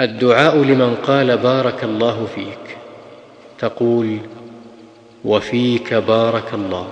الدعاء لمن قال بارك الله فيك. تقول وفيك بارك الله.